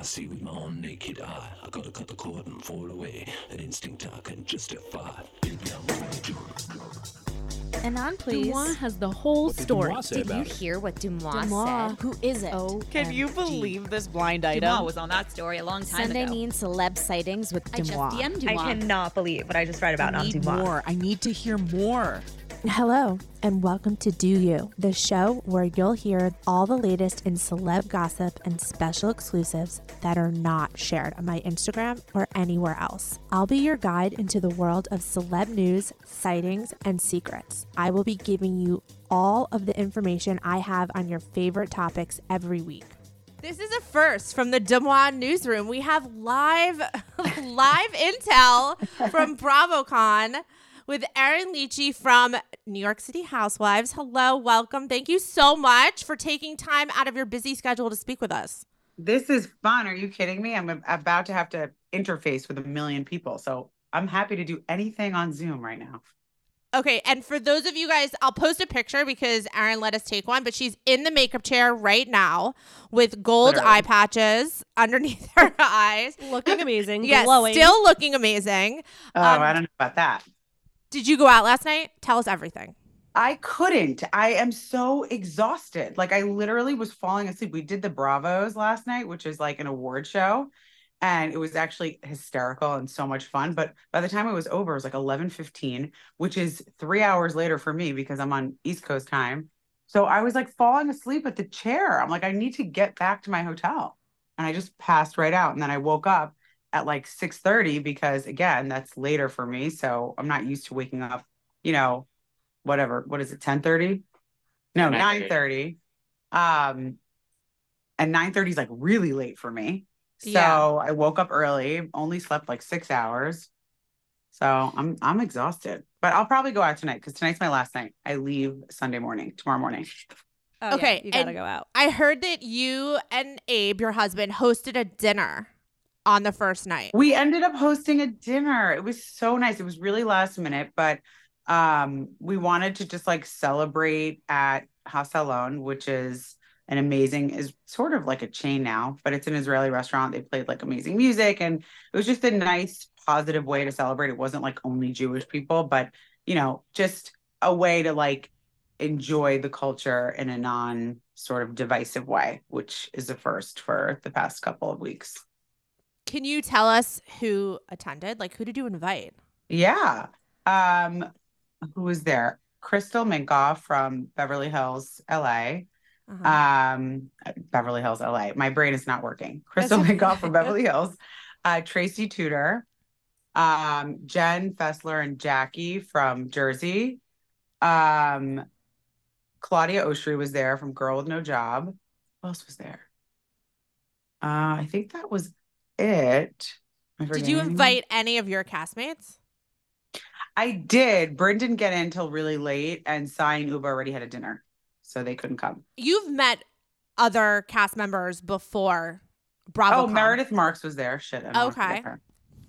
I see with my own naked eye. I gotta cut the cord and fall away. An instinct I can justify. Baby, I'm gonna do. And on, please. DeuxMoi has the whole What did story. DeuxMoi say Did you it? hear what DeuxMoi, DeuxMoi. said? Who is it? Oh, Can you believe this blind item? DeuxMoi was on that story a long time Sunday ago. mean celeb sightings with I just DM'd I cannot believe what I just read about I on need DeuxMoi. more. I need to hear more. Hello, and welcome to Deux U, the show where you'll hear all the latest in celeb gossip and special exclusives that are not shared on my Instagram or anywhere else. I'll be your guide into the world of celeb news, sightings, and secrets. I will be giving you all of the information I have on your favorite topics every week. This is a first from the DeuxMoi newsroom. We have live live intel from BravoCon with Erin Lichy from New York City Housewives. Hello, welcome. Thank you so much for taking time out of your busy schedule to speak with us. This is fun. Are you kidding me? I'm about to have to interface with a million people. So I'm happy to do anything on Zoom right now. Okay, and for those of you guys, I'll post a picture because Erin let us take one, but she's in the makeup chair right now with gold Literally. eye patches underneath her eyes. Looking amazing. Yes, glowing. still looking amazing. Oh, Um, I don't know about that. Did you go out last night? Tell us everything. I couldn't. I am so exhausted. Like I literally was falling asleep. We did the Bravos last night, which is like an award show. And it was actually hysterical and so much fun. But by the time it was over, it was like 11:15, which is three hours later for me because I'm on East Coast time. So I was like falling asleep at the chair. I'm like, I need to get back to my hotel. And I just passed right out. And then I woke up at like 6:30 because again, that's later for me. So I'm not used to waking up, you know, whatever. What is it, 10:30? No, 9:30. Um, and 9:30 is like really late for me. So Yeah. I woke up early, only slept like six hours. So I'm I'm exhausted. But I'll probably go out tonight because tonight's my last night. I leave Sunday morning, tomorrow morning. Oh, yeah, Okay, you gotta and- go out. I heard that you and Abe, your husband, hosted a dinner on the first night. We ended up hosting a dinner. It was so nice. It was really last minute, but um we wanted to just like celebrate at HaSalon, which is an amazing is sort of like a chain now, but it's an Israeli restaurant. They played like amazing music and it was just a nice positive way to celebrate. It wasn't like only Jewish people, but you know, just a way to like enjoy the culture in a non sort of divisive way, which is a first for the past couple of weeks. Can you tell us who attended? Like, who did you invite? Yeah. Um, who was there? Crystal Minkoff from Beverly Hills, LA. Uh-huh. Um, Beverly Hills, LA. My brain is not working. Crystal Minkoff from Beverly Hills. Uh, Tracy Tutor. Um, Jen Fessler and Jackie from Jersey. Um, Claudia Oshry was there from Girl with No Job. Who else was there? Uh, I think that was it. Did you invite any of your castmates? I did. Brynn didn't get in until really late, and Sai and Ubah already had a dinner, so they couldn't come. You've met other cast members before Bravo. Oh, Meredith Marks was there. Shit. I don't wanna forget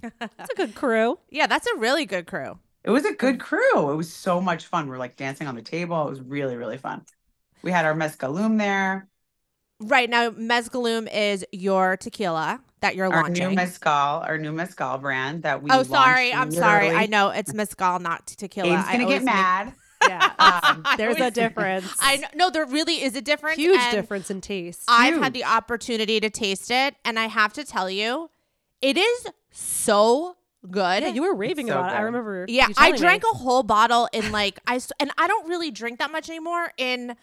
Okay. That's a good crew. Yeah, that's a really good crew. It was a good crew. It was so much fun. We are like dancing on the table. It was really, really fun. We had our mezcaloom there, Right now, Mezcaloom is your tequila that you're our launching. new mezcal, our new mezcal brand that we. oh, sorry. I'm sorry. I know it's mezcal, not tequila. Abe's I gonna always get make- mad. Yeah. Um, There's a difference. I know. No, there really is a difference. Huge and difference in taste. I've had the opportunity to taste it, and I have to tell you, it is so good. yeah, you were raving so about it. I remember. Yeah, you I drank me. a whole bottle in like I and I don't really drink that much anymore in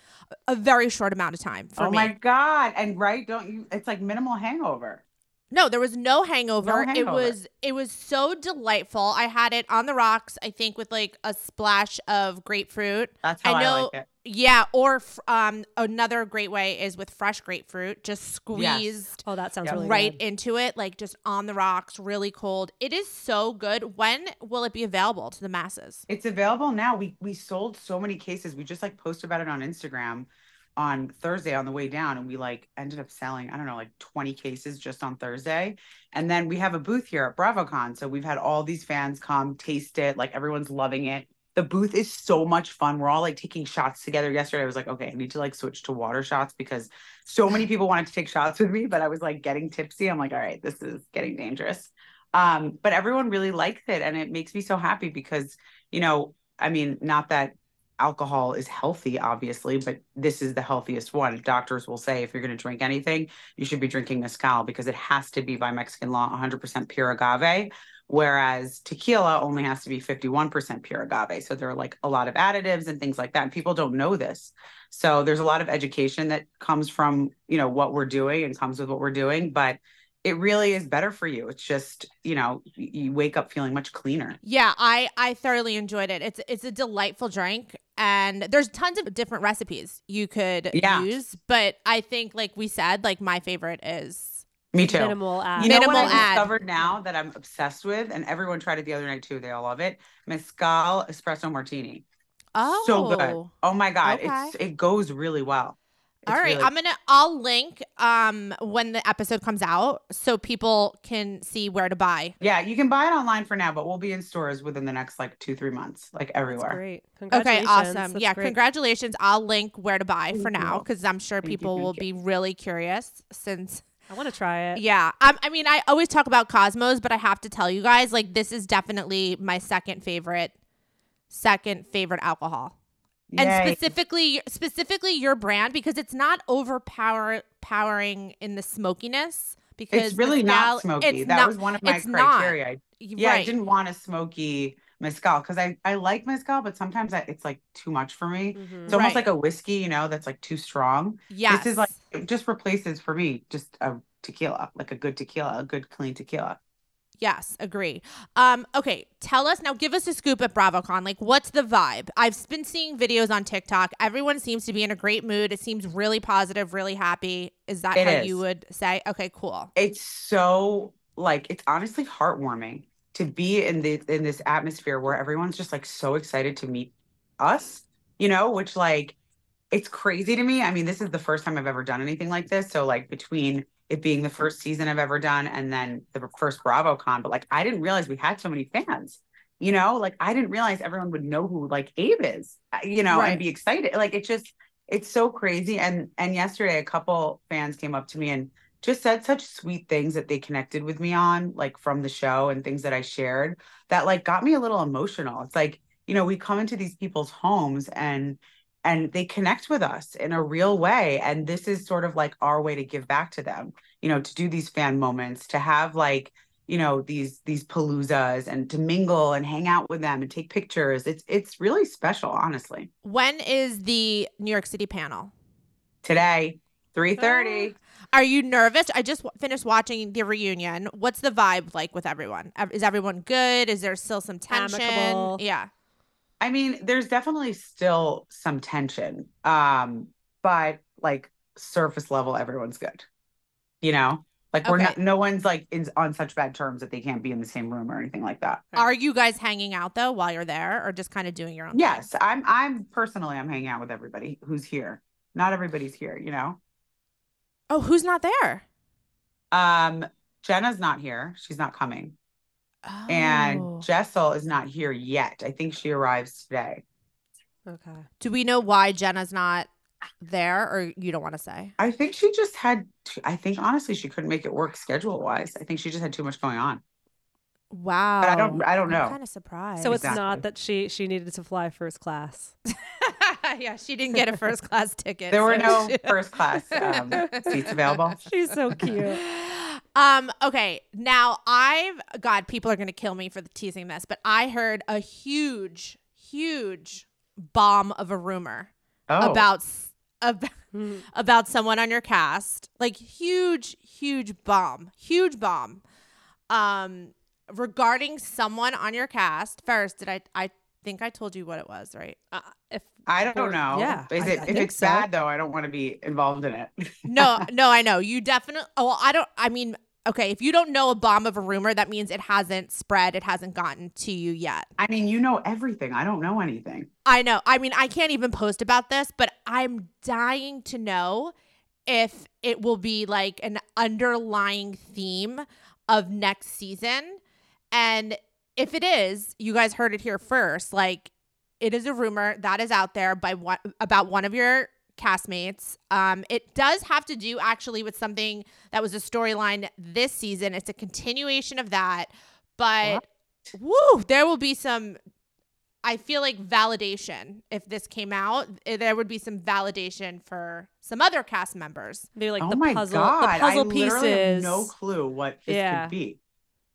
a very short amount of time for oh me. my god! And right, don't you? It's like minimal hangover. No, there was no hangover. It hangover. It was it was so delightful. I had it on the rocks, I think with like a splash of grapefruit. That's how I I, know like it. Yeah, or f- um another great way is with fresh grapefruit, just squeezed Oh, that sounds Yeah. really right good. into it, like just on the rocks, really cold. It is so good. When will it be available to the masses? It's available now. We we sold so many cases. We just like posted about it on Instagram on Thursday on the way down, and we like ended up selling I don't know like twenty cases just on Thursday. And then we have a booth here at BravoCon, so we've had all these fans come taste it. Like everyone's loving it. The booth is so much fun. We're all like taking shots together. Yesterday, I was like, okay, I need to like switch to water shots because so many people wanted to take shots with me, but I was like getting tipsy. I'm like, all right, this is getting dangerous. Um, but everyone really likes it, and it makes me so happy because you know, I mean, not that alcohol is healthy, obviously, but this is the healthiest one. Doctors will say if you're going to drink anything, you should be drinking mezcal because it has to be by Mexican law 100% pure agave, whereas tequila only has to be 51% pure agave. So there are like a lot of additives and things like that. And people don't know this. So there's a lot of education that comes from, you know, what we're doing and comes with what we're doing, but it really is better for you. It's just, you know, you wake up feeling much cleaner. Yeah, I I thoroughly enjoyed it. It's it's a delightful drink and there's tons of different recipes you could Yeah. use, but I think like we said, like my favorite is Me too. Minimal ad. You know what Minimal I discovered now that I'm obsessed with, and everyone tried it the other night too. They all love it. Mezcal espresso martini. oh So good. Oh. oh my god, Okay. it's it goes really well. It's All right, really- I'm gonna. I'll link um when the episode comes out so people can see where to buy. yeah, you can buy it online for now, but we'll be in stores within the next like two three months, like That's everywhere. great. Okay, awesome. That's yeah, great. congratulations. I'll link where to buy for Thank now because I'm sure Thank people thank will you. be really curious since I want to try it. Yeah. Um, I mean, I always talk about Cosmos, but I have to tell you guys, like, this is definitely my second favorite, second favorite alcohol. And specifically, specifically your brand because it's not overpower powering in the smokiness. Because it's really not smoky. it's That not- was one of my not. criteria. I- Yeah, I didn't want a smoky mezcal because I I like mezcal, but sometimes I, it's like too much for me. Mhm. It's almost Right. like a whiskey, you know, that's like too strong. Yeah, This is like it just replaces for me just a tequila, like a good tequila, a good clean tequila. Yes, agree. Um, okay, tell us now. Give us a scoop at BravoCon. Like, what's the vibe? I've been seeing videos on TikTok. Everyone seems to be in a great mood. It seems really positive, really happy. Is that It how is. you would say? Okay, cool. It's so like it's honestly heartwarming to be in the in this atmosphere where everyone's just like so excited to meet us, you know, which like it's crazy to me. I mean, this is the first time I've ever done anything like this. So like between it being the first season I've ever done and then the first BravoCon, but like I didn't realize we had so many fans. You know, like I didn't realize everyone would know who like Abe is, uh, you know, Right. and be excited. Like it just it's so crazy. And and yesterday a couple fans came up to me and just said such sweet things that they connected with me on, like from the show and things that I shared that like got me a little emotional. It's like, you know, we come into these people's homes and and they connect with us in a real way. And this is sort of like our way to give back to them, you know, to do these fan moments, to have like, you know, these these paloozas and to mingle and hang out with them and take pictures. It's it's really special, honestly. When is the New York City panel? Today, 3:30. Ah. Are you nervous? I just w- finished watching the reunion. What's the vibe like with everyone? Is everyone good? Is there still some tension? Amicable. Yeah. I mean, there's definitely still some tension. Um, but like surface level, everyone's good. You know? Like we're Okay. not no one's like in, on such bad terms that they can't be in the same room or anything like that. Are you guys hanging out though while you're there, or just kind of doing your own? thing? Yes, I'm I'm personally I'm hanging out with everybody who's here. Not everybody's here, you know. Oh, who's not there? Um Jenna's not here. She's not coming. Oh. And Jessel is not here yet. I think she arrives today. Okay. do we know why Jenna's not there, or you don't want to say? I think she just had t- I think honestly she couldn't make it work schedule wise. I think she just had too much going on. Wow. I don't- I don't know. Kind of surprised. So it's Exactly. not that she she needed to fly first class. yeah, she didn't get a first class ticket. There were so no she- first class um, seats available. She's so cute. Um, okay. Now I've God, people are gonna kill me for the teasing this, but I heard a huge, huge bomb of a rumor Oh, about about, Mhm. about someone on your cast. Like huge, huge bomb. Huge bomb. Um regarding someone on your cast. First, did I I think I told you what it was, right? Uh, if I don't or- know. Yeah, Is it I if it's so. bad though? I don't want to be involved in it. No, no, I know. You definitely Oh, well, I don't I mean, okay, if you don't know a bomb of a rumor, that means it hasn't spread, it hasn't gotten to you yet. I mean, you know everything. I don't know anything. I know. I mean, I can't even post about this, but I'm dying to know if it will be like an underlying theme of next season. And if it is, you guys heard it here first. Like, it is a rumor that is out there by one about one of your castmates. Um, it does have to do actually with something that was a storyline this season. It's a continuation of that, but woo, there will be some. I feel like validation if this came out, eh, there would be some validation for some other cast members. Maybe like oh the my puzzle, god, the puzzle I literally have pieces. no clue what this Yeah. could be.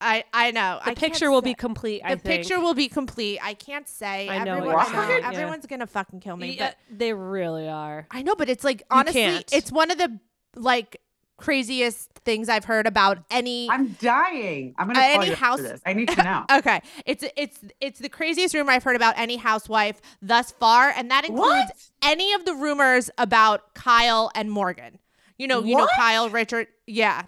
I I know the I picture will say- be complete. I The think. picture will be complete. I can't say. I know Everyone, what I you're know, saying, yeah. everyone's gonna fucking kill me. Yeah, But they really are. I know, but it's like honestly, can't. it's one of the like craziest things I've heard about any. I'm dying. I'm gonna Uh, call any you house- after this. I need to know. Okay, it's it's it's the craziest rumor I've heard about any housewife thus far, and that includes what? any of the rumors about Kyle and Morgan. You know, you know Kyle, Richard. Yeah,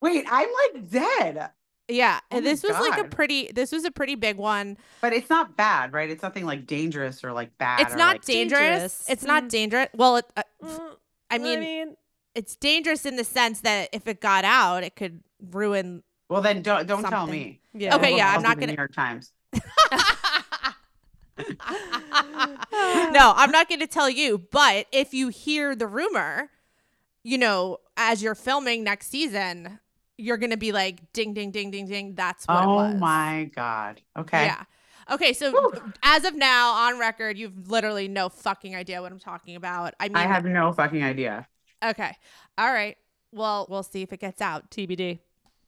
Wait, I'm like dead. Yeah. Oh and this was like a pretty. This was a pretty big one. But it's not bad, right? It's nothing like dangerous or like bad. It's not like, dangerous. dangerous. It's not Mm. dangerous. Well, it, uh, Mm, I mean, it's dangerous in the sense that if it got out, it could ruin. Well, then don't don't tell me. yeah. Okay, We'll yeah, I'm not gonna- New York Times. no, I'm not going to tell you. But if you hear the rumor, you know, as you're filming next season, you're going to be like, ding, ding, ding, ding, ding. That's what it Oh was. my god. Okay. Yeah. Okay, so as of now, on record, you've literally no fucking idea what I'm talking about. I mean, I have no fucking idea. okay, all right. Well, we'll see if it gets out. TBD.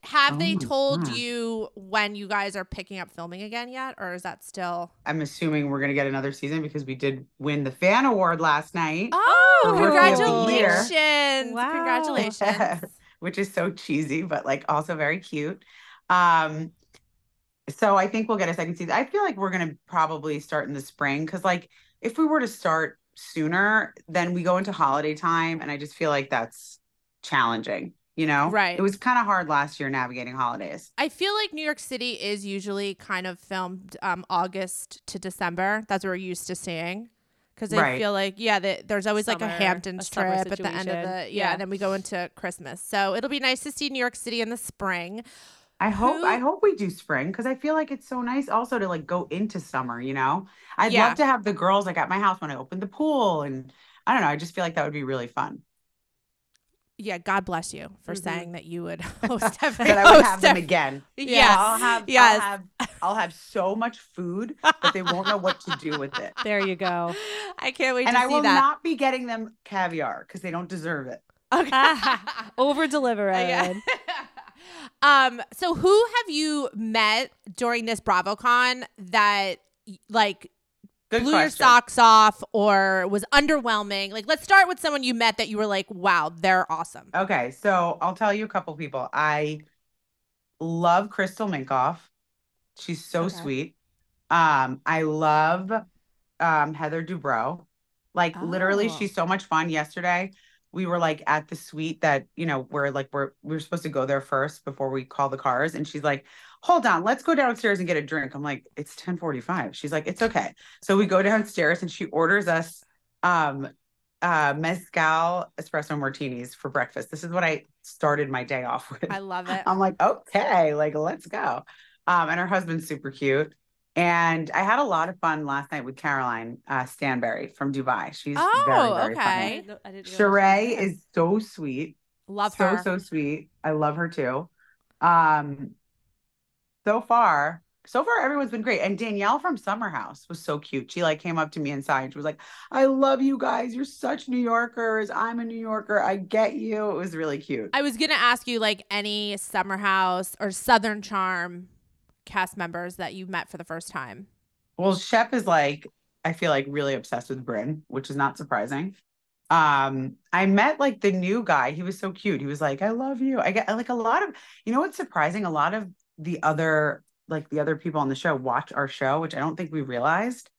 Have Oh they told God. you when you guys are picking up filming again yet, or is that still? I'm assuming we're gonna get another season because we did win the fan award last night. Oh, For Rookie of the Year. congratulations! Wow. Congratulations! which is so cheesy, but like also very cute. Um, so I think we'll get a second season. I feel like we're gonna probably start in the spring because, like, if we were to start sooner, then we go into holiday time, and I just feel like that's challenging. You know, Right. It was kind of hard last year navigating holidays. I feel like New York City is usually kind of filmed um, August to December. That's what we're used to seeing. Because I Right. feel like, yeah, the, there's always like a Hamptons a trip at the end of the, yeah, Yeah. and then we go into Christmas. So it'll be nice to see New York City in the spring. I hope Who- I hope we do spring because I feel like it's so nice also to like go into summer, you know? I'd Yeah. love to have the girls like at my house when I open the pool and I don't know, I just feel like that would be really fun. Yeah, God bless you for Mhm. saying that you would host every that I would have host them again. Yes. I'll have yes. I'll have I'll have so much food that they won't know what to do with it. There you go. I can't wait And to I see will that. not be getting them caviar because they don't deserve it. okay. Over deliver, Yeah. Um. So, who have you met during this BravoCon that like Good blew your socks off or was underwhelming? Like, let's start with someone you met that you were like, "Wow, they're awesome." Okay, so I'll tell you a couple people. I love Crystal Minkoff. She's so Okay. sweet. Um, I love um Heather Dubrow. Like literally, Oh. she's so much fun. Yesterday, we were like at the suite that you know where like we're we were supposed to go there first before we call the cars, and she's like, "Hold on, let's go downstairs and get a drink." I'm like, "It's 10:45." She's like, "It's okay." So we go downstairs, and she orders us um uh mezcal espresso martinis for breakfast. This is what I started my day off with. I love it. I'm like, okay, like let's go. Um, and her husband's super cute. And I had a lot of fun last night with Caroline uh, Stanbury from Dubai. She's very, Oh, very okay. funny. Sheree is so sweet. Love so, her. so so sweet. I love her too. Um, so far, so far everyone's been great. And Danielle from Summer House was so cute. She like came up to me and inside. She was like, I love you guys. You're such New Yorkers. I'm a New Yorker. I get you. It was really cute. I was gonna ask you like any Summer House or Southern Charm cast members that you met for the first time. Well, Shep is like, I feel like really obsessed with Brynn, which is not surprising. Um, I met like the new guy. He was so cute. He was like, I love you. I get like a lot of, you know what's surprising? A lot of the other, like the other people on the show watch our show, which I don't think we realized.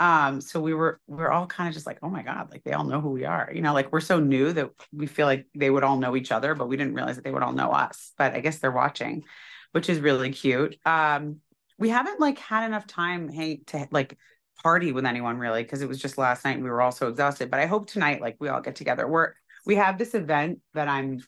Um, so we were we are all kind of just like, oh my God, like they all know who we are. You know, like we're so new that we feel like they would all know each other, but we didn't realize that they would all know us. But I guess they're watching, which is really cute. Um, we haven't like had enough time hang to like party with anyone really because it was just last night and we were all so exhausted but i hope tonight like we all get together we're we have this event that i'm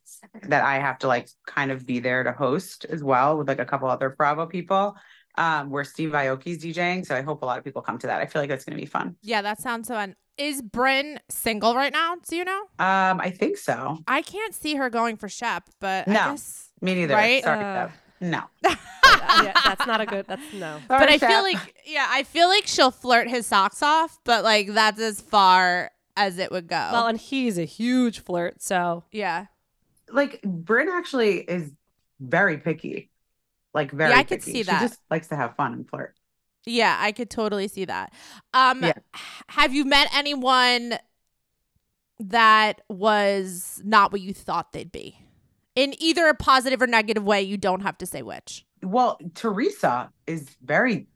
that i have to like kind of be there to host as well with like a couple other bravo people um, where Steve Aoki's DJing. So I hope a lot of people come to that. I feel like that's going to be fun. Yeah, that sounds fun. Is Brynn single right now? Do you know? Um, I think so. I can't see her going for Shep, but I No. Me neither. Right? Sorry, Uh, Deb. No. yeah, that's not a good. That's no. But I Sorry, feel like, yeah, I feel like she'll flirt his socks off, but like that's as far as it would go. Well, and he's a huge flirt, so yeah. like Brynn actually is very picky. Like very Yeah, I could picky. see she that. just likes to have fun and flirt. Yeah, I could totally see that. Um Yeah. have you met anyone that was not what you thought they'd be? In either a positive or negative way, you don't have to say which. Well, Teresa is very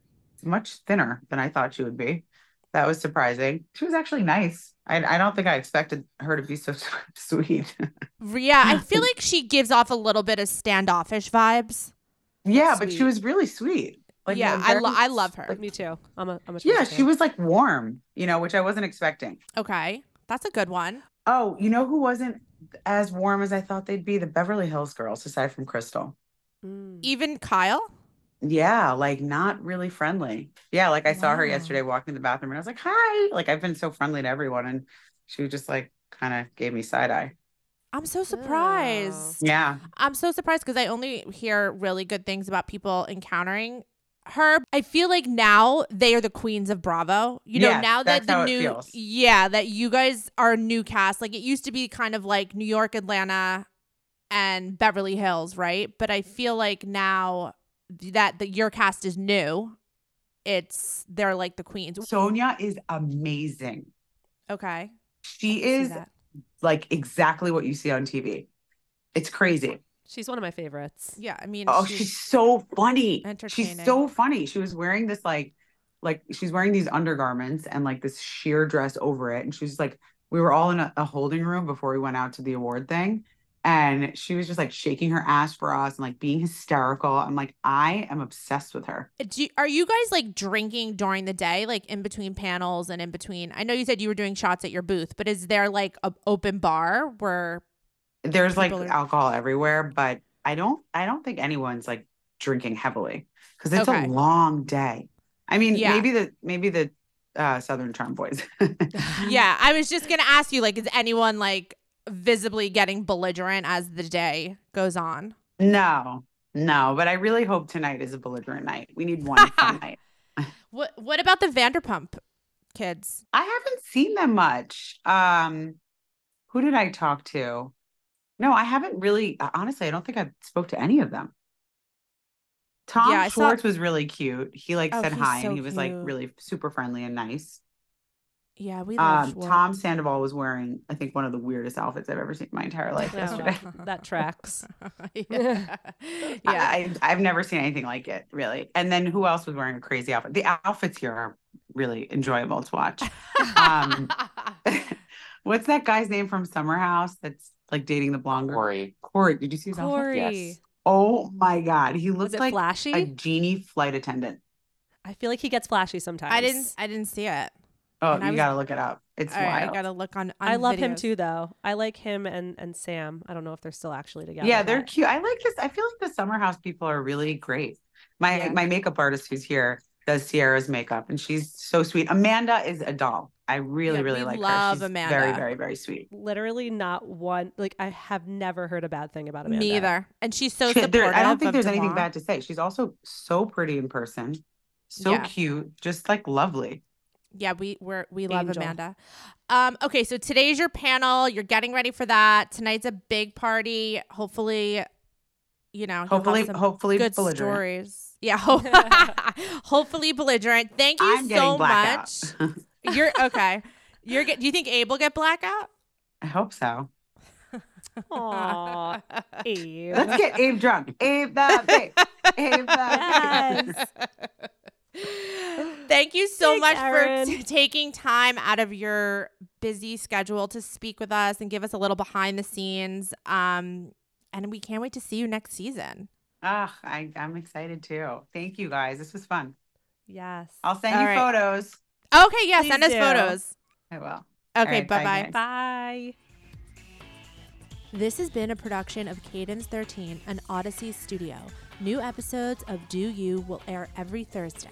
much thinner than I thought she would be. That was surprising. She was actually nice. I, I don't think I expected her to be so sweet. Yeah, I feel like she gives off a little bit of standoffish vibes. yeah, but she was really sweet. Like yeah, a I, very- lo- I love her. like- me too. I'm a. I'm a. yeah, Teresa she fan. was like warm, you know, which I wasn't expecting. Okay, that's a good one. Oh, you know who wasn't as warm as I thought they'd be? The Beverly Hills girls, aside from Crystal. Mm. Even Kyle. Yeah, like not really friendly. Yeah, like I saw her yesterday walking in the bathroom and I was like, hi. Like I've been so friendly to everyone. And she was just like kind of gave me side eye. I'm so surprised. Yeah. I'm so surprised because I only hear really good things about people encountering her. I feel like now they are the queens of Bravo. You know, Yes, now that the new yeah, that you guys are a new cast. Like it used to be kind of like New York, Atlanta, and Beverly Hills, right? But I feel like now that the your cast is new, it's they're like the queens. Sonia is amazing. Okay. She is like exactly what you see on TV. It's crazy. She's one of my favorites. Yeah, I mean, Oh, she's- she's so funny. She's so funny. She was wearing this like like she's wearing these undergarments and like this sheer dress over it. And she was like, we were all in a, a holding room before we went out to the award thing. And she was just like shaking her ass for us and like being hysterical. I'm like, I am obsessed with her. Uh, do you- are you guys like drinking during the day, like in between panels and in between? I know you said you were doing shots at your booth, but is there like a open bar where? There's like are- alcohol everywhere, but I don't I don't think anyone's like drinking heavily because it's Okay. a long day. I mean, Yeah. maybe the maybe the uh Southern Charm boys. Yeah, I was just gonna ask you, like, is anyone like visibly getting belligerent as the day goes on? No, no, but I really hope tonight is a belligerent night. We need one fun night. What What about the Vanderpump kids? I haven't seen them much. Um, who did I talk to? No, I haven't really. uh, Honestly, I don't think I spoke to any of them. Tom Yeah, I saw- Schwartz was really cute. He like Oh, said hi so and he was like really super friendly and nice. Yeah, we Um, Tom Sandoval was wearing, I think, one of the weirdest outfits I've ever seen in my entire life No, yesterday. that tracks. yeah, yeah. I, I, I've never seen anything like it, really. And then who else was wearing a crazy outfit? The outfits here are really enjoyable to watch. Um, What's that guy's name from Summer House that's like dating the blonde girl? Kory. Kory. Did you see his outfit? Kory. Yes. Oh my God. He looks like flashy? a genie flight attendant. I feel like he gets flashy sometimes. I didn't. I didn't see it. Oh, And you was- gotta look it up. It's All right, wild. I gotta look on. on I love him too, though. I like him and and Sam. I don't know if they're still actually together. yeah, they're but- cute. I like this. I feel like the Summer House people are really great. My Yeah. my makeup artist who's here does Ciara's makeup, and she's so sweet. Amanda is a doll. I really, Yeah, really we like love her. She's Amanda. Very, very, very sweet. literally not one. Like I have never heard a bad thing about Amanda. Me either. And she's so She- supportive. there- I don't think of there's anything bad to say. She's also so pretty in person, so Yeah. cute, just like lovely. Yeah, we we're we love Angel. Amanda. Um, okay, so today's your panel. You're getting ready for that. Tonight's a big party. Hopefully, you know, you'll have Hopefully, some hopefully, good belligerent. stories. Yeah, ho- hopefully belligerent. Thank you I'm so much. You're okay. You're get. Do you think Abe will get blackout? I hope so. Aw, Abe. Let's get Abe drunk. Abe the babe. Abe the Yes. Thank you so Thanks, much for t- taking time out of your busy schedule to speak with us and give us a little behind the scenes. Um, and we can't wait to see you next season. Ah, I, I'm excited too. Thank you guys. This was fun. Yes. I'll send All you right. photos. Okay, yeah, Please send us photos. I will. Okay, right, bye, bye bye. Bye. This has been a production of Cadence 13, an Audacy studio. New episodes of Deux U will air every Thursday.